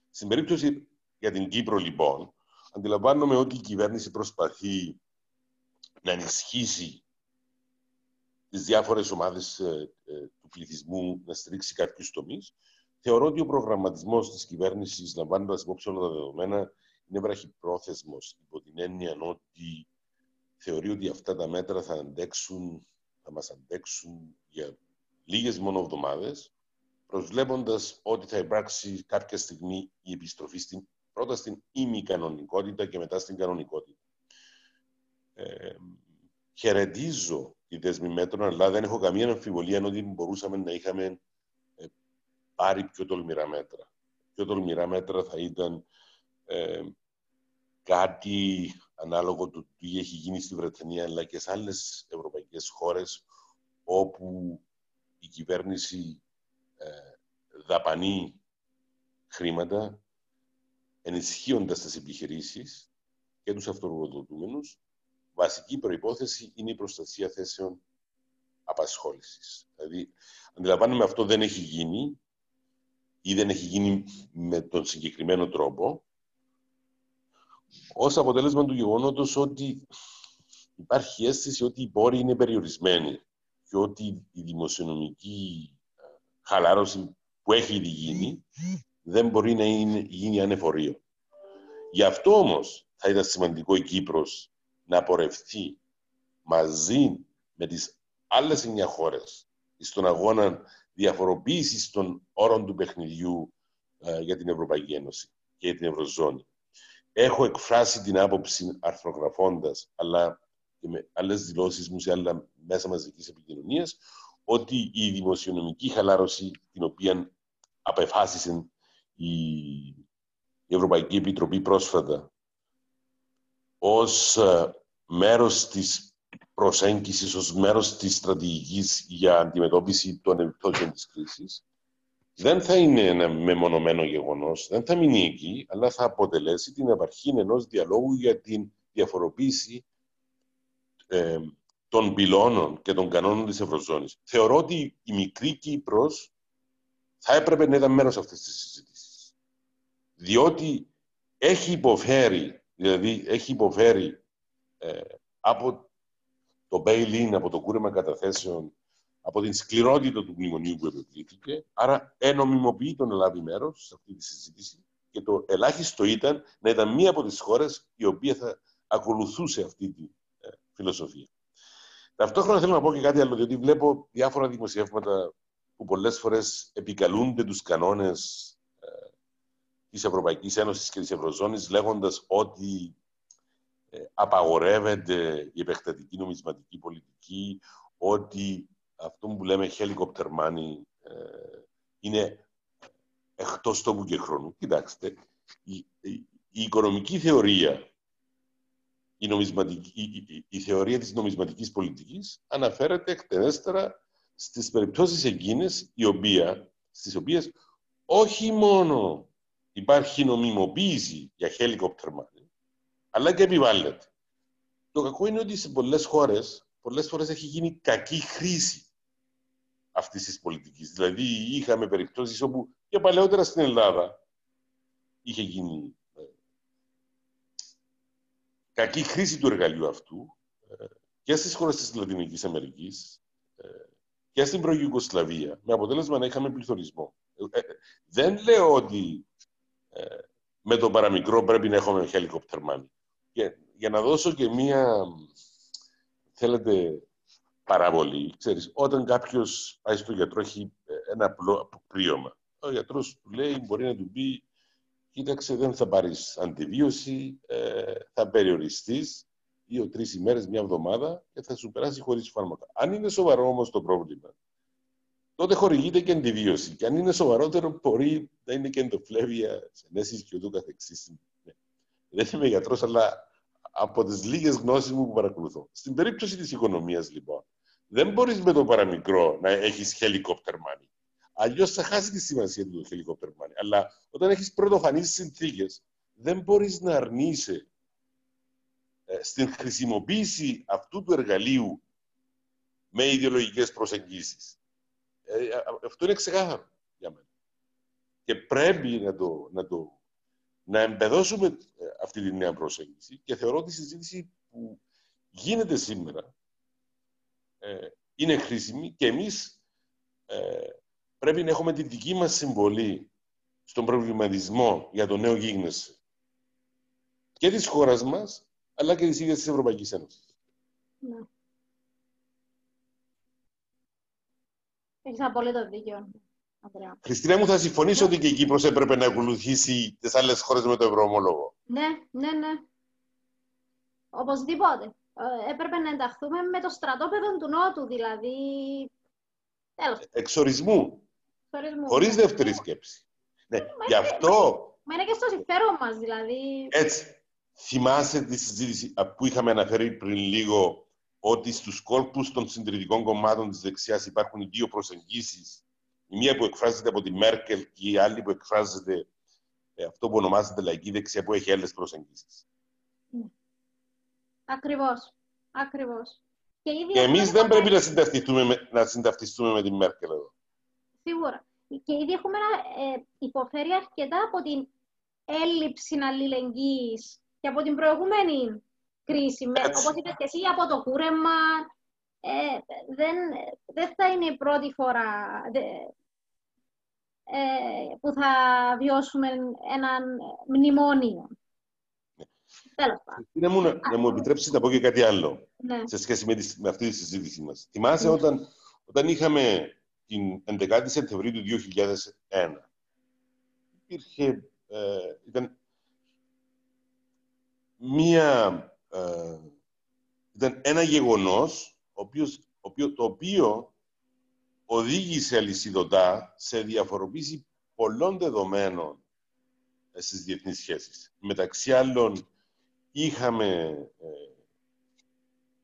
Στην περίπτωση για την Κύπρο, λοιπόν, αντιλαμβάνομαι ότι η κυβέρνηση προσπαθεί να ενισχύσει τις διάφορες ομάδες ε, ε, του πληθυσμού να στηρίξει κάποιους τομείς. Θεωρώ ότι ο προγραμματισμός της κυβέρνησης, λαμβάνοντας υπόψη όλα τα δεδομένα, είναι βραχυπρόθεσμος υπό την έννοια ότι θεωρεί ότι αυτά τα μέτρα θα αντέξουν, θα μας αντέξουν για λίγες μόνο εβδομάδες, προσβλέποντας ότι θα υπάρξει κάποια στιγμή η επιστροφή στην, πρώτα στην ημικανονικότητα και μετά στην κανονικότητα. Ε, χαιρετίζω τη δέσμη μέτρων, αλλά δεν έχω καμία αμφιβολία ότι μπορούσαμε να είχαμε ε, πάρει πιο τολμηρά μέτρα. Πιο τολμηρά μέτρα θα ήταν ε, κάτι ανάλογο του τι έχει γίνει στη Βρετανία αλλά και σε άλλες ευρωπαϊκές χώρες όπου η κυβέρνηση ε, δαπανεί χρήματα ενισχύοντας τις επιχειρήσεις και τους αυτοργοδοτούμενους βασική προϋπόθεση είναι η προστασία θέσεων απασχόλησης. Δηλαδή, αντιλαμβάνομαι αυτό δεν έχει γίνει ή δεν έχει γίνει με τον συγκεκριμένο τρόπο ως αποτέλεσμα του γεγονότος ότι υπάρχει αίσθηση ότι οι πόροι είναι περιορισμένοι και ότι η δημοσιονομική ε, χαλάρωση που έχει ήδη γίνει δεν μπορεί να είναι, γίνει ανεφορείο. Γι' αυτό όμως θα ήταν σημαντικό η Κύπρος να απορρευτεί μαζί με τις άλλες εννιά χώρες στον αγώνα διαφοροποίησης των όρων του παιχνιδιού ε, για την Ευρωπαϊκή Ένωση και την Ευρωζώνη έχω εκφράσει την άποψη αρθρογραφώντας, αλλά και με άλλες δηλώσεις μου σε άλλα μέσα μαζικής επικοινωνίας, ότι η δημοσιονομική χαλάρωση την οποία απεφάσισε η, Ευρωπαϊκή Επιτροπή πρόσφατα ως ε, μέρος της προσέγγισης, ως μέρος της στρατηγικής για αντιμετώπιση των επιπτώσεων της κρίσης, δεν θα είναι ένα μεμονωμένο γεγονός, δεν θα μείνει εκεί, αλλά θα αποτελέσει την απαρχή ενός διαλόγου για την διαφοροποίηση ε, των πυλώνων και των κανόνων της Ευρωζώνης. Θεωρώ ότι η μικρή Κύπρος θα έπρεπε να ήταν μέρος αυτής της συζήτησης. Διότι έχει υποφέρει, δηλαδή έχει υποφέρει ε, από το bail-in, από το κούρεμα καταθέσεων, από την σκληρότητα του μνημονίου που επιβλήθηκε. Άρα ενομιμοποιεί τον Ελλάδα μέρος σε αυτή τη συζήτηση και το ελάχιστο ήταν να ήταν μία από τις χώρες η οποία θα ακολουθούσε αυτή τη ε, φιλοσοφία. Ταυτόχρονα θέλω να πω και κάτι άλλο, διότι βλέπω διάφορα δημοσιεύματα που πολλές φορές επικαλούνται τους κανόνες ε, της Ευρωπαϊκής Ένωσης και της Ευρωζώνης λέγοντας ότι ε, απαγορεύεται η επεκτατική νομισματική πολιτική, ότι αυτό που λέμε helicopter money ε, είναι εκτός τόπου και χρόνου. Κοιτάξτε, η, η, η οικονομική θεωρία η, νομισματική, η, η, θεωρία της νομισματικής πολιτικής αναφέρεται εκτενέστερα στις περιπτώσεις εκείνες οι οποία, στις οποίες όχι μόνο υπάρχει νομιμοποίηση για helicopter money, αλλά και επιβάλλεται. Το κακό είναι ότι σε πολλές χώρες, πολλές φορές έχει γίνει κακή χρήση αυτής της πολιτικής. Δηλαδή είχαμε περιπτώσεις όπου και παλαιότερα στην Ελλάδα είχε γίνει κακή χρήση του εργαλείου αυτού ε, και στις χώρες της Λατινικής Αμερικής ε, και στην πρώην με αποτέλεσμα να είχαμε πληθωρισμό. Ε, δεν λέω ότι με το παραμικρό πρέπει να έχουμε helicopter money. Και, για να δώσω και μία, θέλετε, παραβολή. Ξέρεις, όταν κάποιος πάει στο γιατρό έχει ένα απλό πρίωμα. Ο γιατρός του λέει, μπορεί να του πει κοίταξε, δεν θα πάρεις αντιβίωση, ε, θα περιοριστείς δύο-τρει ημέρες, μια εβδομάδα και θα σου περάσει χωρίς φάρμακα. Αν είναι σοβαρό όμως το πρόβλημα, τότε χορηγείται και αντιβίωση. Και αν είναι σοβαρότερο, μπορεί να είναι και εντοφλέβεια, ενέσει και ούτω καθεξής. Ναι. Δεν είμαι γιατρός, αλλά από τις λίγες γνώσεις μου που παρακολουθώ. Στην περίπτωση της οικονομίας, λοιπόν, δεν μπορείς με το παραμικρό να έχεις helicopter money. Αλλιώς θα χάσεις τη σημασία του το helicopter money. Αλλά όταν έχεις πρωτοφανείς συνθήκες, δεν μπορείς να αρνείσαι ε, στην χρησιμοποίηση αυτού του εργαλείου με ιδεολογικές προσεγγίσεις. Ε, ε, αυτό είναι ξεκάθαρο για μένα. Και πρέπει να το, να το να εμπεδώσουμε αυτή τη νέα προσέγγιση και θεωρώ ότι η συζήτηση που γίνεται σήμερα είναι χρήσιμη και εμείς πρέπει να έχουμε τη δική μας συμβολή στον προβληματισμό για το νέο γίγνεσθε και της χώρας μας, αλλά και της ίδιας της Ευρωπαϊκής Ένωσης. Ναι. Έχεις απολύτω δίκιο. Χριστίνα μου, θα συμφωνήσω ότι και η Κύπρος έπρεπε να ακολουθήσει τις άλλες χώρες με το ευρωομόλογο. Ναι, ναι, ναι. Οπωσδήποτε. Ε, έπρεπε να ενταχθούμε με το στρατόπεδο του Νότου, δηλαδή... Τέλος. Εξορισμού. Χωρίς ναι. δεύτερη σκέψη. Ναι, γι' αυτό. Μα είναι και στο συμφέρον μας, δηλαδή. Έτσι. Θυμάσαι τη συζήτηση που είχαμε αναφέρει πριν λίγο ότι στους κόλπους των συντηρητικών κομμάτων της δεξιάς υπάρχουν δύο προσεγγίσεις. Η μία που εκφράζεται από τη Μέρκελ και η άλλη που εκφράζεται ε, αυτό που ονομάζεται λαϊκή δεξιά που έχει άλλες προσεγγίσεις. Ναι. Ακριβώς. Ακριβώς. Και, και εμείς δεν πρέπει να συνταυτιστούμε, με, να συνταυτιστούμε με τη Μέρκελ εδώ. Σίγουρα. Και ήδη έχουμε ε, υποφέρει αρκετά από την έλλειψη αλληλεγγύης και από την προηγούμενη κρίση. Με, όπως είπες και εσύ, από το κούρεμα. Ε, δεν, δεν θα είναι η πρώτη φορά ε, που θα βιώσουμε έναν μνημόνιο. Τέλος πάντων. Μου, να, μου επιτρέψετε να πω και κάτι άλλο ναι. σε σχέση με, τη, με αυτή τη συζήτησή μας. Θυμάσαι ναι. όταν, όταν είχαμε την 11η Σεπτεμβρίου του 2001. Υπήρχε, ε, ήταν μία, ε, ήταν ένα γεγονός οποίο, το οποίο οδήγησε αλυσιδωτά σε διαφοροποίηση πολλών δεδομένων ε, στις διεθνείς σχέσεις. Μεταξύ άλλων, είχαμε, ε,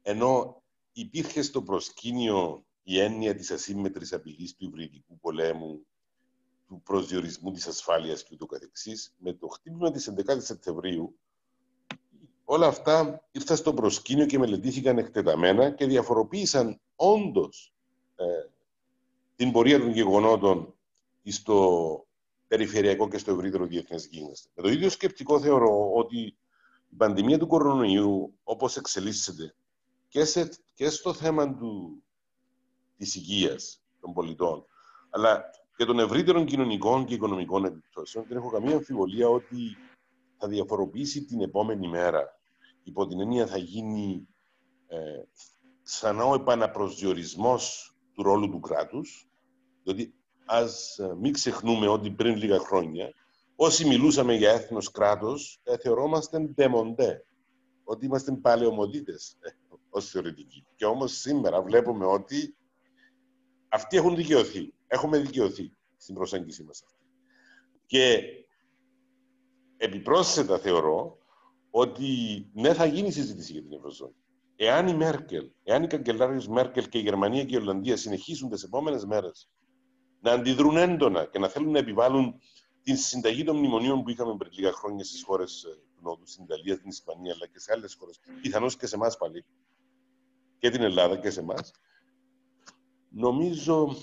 ενώ υπήρχε στο προσκήνιο η έννοια της ασύμμετρης απειλής του υβριδικού πολέμου, του προσδιορισμού της ασφάλειας και ούτω καθεξής, με το χτύπημα της 11 Σεπτεμβρίου, όλα αυτά ήρθαν στο προσκήνιο και μελετήθηκαν εκτεταμένα και διαφοροποίησαν όντως ε, την πορεία των γεγονότων στο περιφερειακό και στο ευρύτερο διεθνές γίνεστε. Με το ίδιο σκεπτικό θεωρώ ότι η πανδημία του κορονοϊού, όπως εξελίσσεται και, σε, και στο θέμα του, της υγείας των πολιτών, αλλά και των ευρύτερων κοινωνικών και οικονομικών επιπτώσεων, δεν έχω καμία αμφιβολία ότι θα διαφοροποιήσει την επόμενη μέρα. Υπό την έννοια θα γίνει ε, ξανά ο επαναπροσδιορισμός του ρόλου του κράτους, διότι ας ε, μην ξεχνούμε ότι πριν λίγα χρόνια, όσοι μιλούσαμε για έθνος κράτος, ε, θεωρόμαστε ντεμοντέ, ότι είμαστε παλαιομοδίτες ε, ως θεωρητικοί. Και όμως σήμερα βλέπουμε ότι αυτοί έχουν δικαιωθεί. Έχουμε δικαιωθεί στην προσέγγιση μας αυτή. Και επιπρόσθετα θεωρώ ότι ναι θα γίνει συζήτηση για την Ευρωζώνη. Εάν η Μέρκελ, εάν η καγκελάριο Μέρκελ και η Γερμανία και η Ολλανδία συνεχίσουν τις επόμενες μέρες να αντιδρούν έντονα και να θέλουν να επιβάλλουν την συνταγή των μνημονίων που είχαμε πριν λίγα χρόνια στις χώρες ε, του Νότου, στην Ιταλία, στην Ισπανία, αλλά και σε άλλες χώρες, πιθανώς και σε εμάς πάλι, και την Ελλάδα και σε εμάς, νομίζω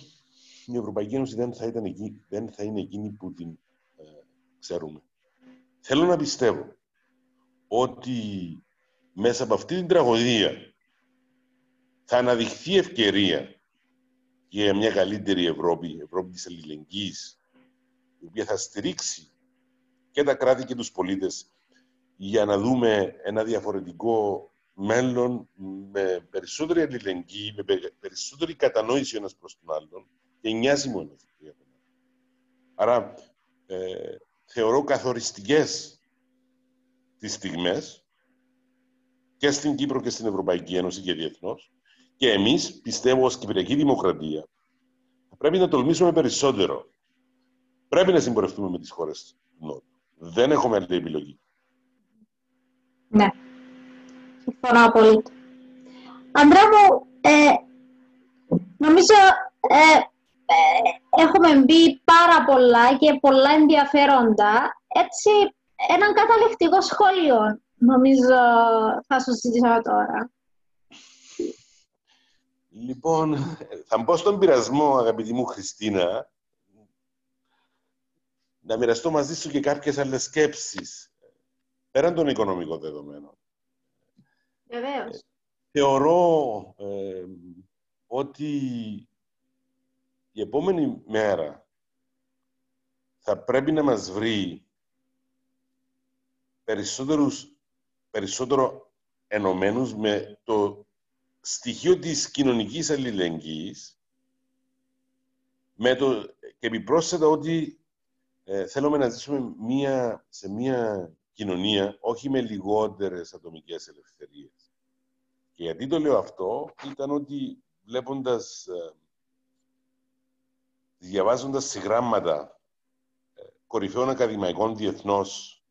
η Ευρωπαϊκή Ένωση δεν θα, ήταν εκεί, δεν θα είναι εκείνη που την ε, ξέρουμε. Θέλω να πιστεύω ότι μέσα από αυτή την τραγωδία θα αναδειχθεί ευκαιρία για μια καλύτερη Ευρώπη, Ευρώπη της αλληλεγγύης, η οποία θα στηρίξει και τα κράτη και τους πολίτες για να δούμε ένα διαφορετικό μέλλον με περισσότερη αλληλεγγύη, με περισσότερη κατανόηση ένας προς τον άλλον και νοιάζιμο ένας για τον άλλο. Άρα, ε, θεωρώ καθοριστικές τις στιγμές και στην Κύπρο και στην Ευρωπαϊκή Ένωση και διεθνώς. Και εμείς, πιστεύω, ως Κυπριακή Δημοκρατία, πρέπει να τολμήσουμε περισσότερο. Πρέπει να συμπορευτούμε με τις χώρες του Νότου. Δεν έχουμε άλλη επιλογή. Ναι. Συμφωνώ πολύ. Αντρά μου, ε, νομίζω ε, ε, έχουμε μπει πάρα πολλά και πολλά ενδιαφέροντα. Έτσι, έναν καταληκτικό σχόλιο νομίζω θα σου συζητήσω τώρα. Λοιπόν, θα μπω στον πειρασμό, αγαπητή μου Χριστίνα, να μοιραστώ μαζί σου και κάποιες άλλες σκέψεις, πέραν των οικονομικών δεδομένων. Βεβαίως. Ε, θεωρώ ε, ότι η επόμενη μέρα θα πρέπει να μας βρει περισσότερους περισσότερο ενωμένους με το στοιχείο της κοινωνικής αλληλεγγύης με το, και επιπρόσθετα ότι ε, θέλουμε να ζήσουμε μία, σε μία κοινωνία όχι με λιγότερες ατομικές ελευθερίες. Και γιατί το λέω αυτό ήταν ότι βλέποντας, ε, διαβάζοντας σε γράμματα ε, κορυφαίων ακαδημαϊκών διεθνώς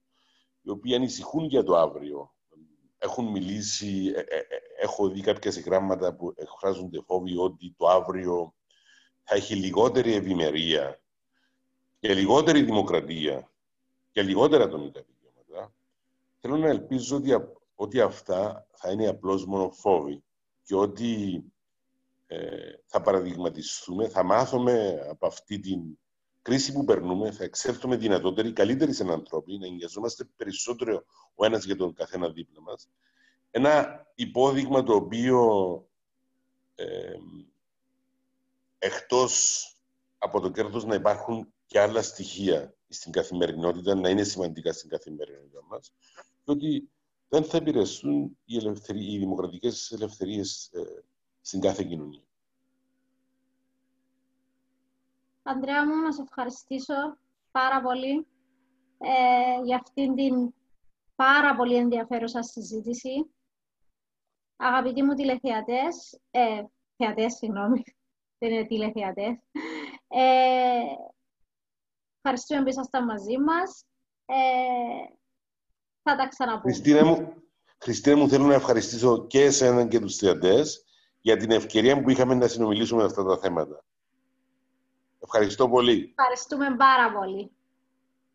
οι οποίοι ανησυχούν για το αύριο. Έχουν μιλήσει, ε, ε, ε, έχω δει κάποια γράμματα που εκφράζονται φόβοι ότι το αύριο θα έχει λιγότερη ευημερία και λιγότερη δημοκρατία και λιγότερα ατομικά δικαιώματα. Θέλω να ελπίζω ότι, ότι αυτά θα είναι απλώς μόνο φόβοι και ότι θα παραδειγματιστούμε, θα μάθουμε από αυτή την κρίση που περνούμε θα εξέλθουμε δυνατότεροι, καλύτεροι σαν ανθρώποι, να εγκαιαζόμαστε περισσότερο ο ένας για τον καθένα δίπλα μας. Ένα υπόδειγμα το οποίο ε, εκτός από το κέρδος να υπάρχουν και άλλα στοιχεία στην καθημερινότητα, να είναι σημαντικά στην καθημερινότητα μας και ότι δεν θα επηρεαστούν οι, οι δημοκρατικές ελευθερίες ε, στην κάθε κοινωνία. Αντρέα μου, να σε ευχαριστήσω πάρα πολύ ε, για αυτήν την πάρα πολύ ενδιαφέρουσα συζήτηση. Αγαπητοί μου τηλεθεατές, ε, θεατές, συγγνώμη, δεν είναι τηλεθεατές. Ε, ευχαριστούμε που ήσασταν μαζί μας. Ε, θα τα ξαναπούμε. Χριστίνα μου, Χριστίνα μου, θέλω να ευχαριστήσω και εσένα και τους θεατές για την ευκαιρία που είχαμε να συνομιλήσουμε αυτά τα θέματα. Ευχαριστώ πολύ. Ευχαριστούμε πάρα πολύ.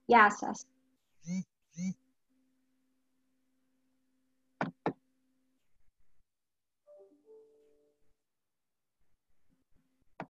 Γεια σας.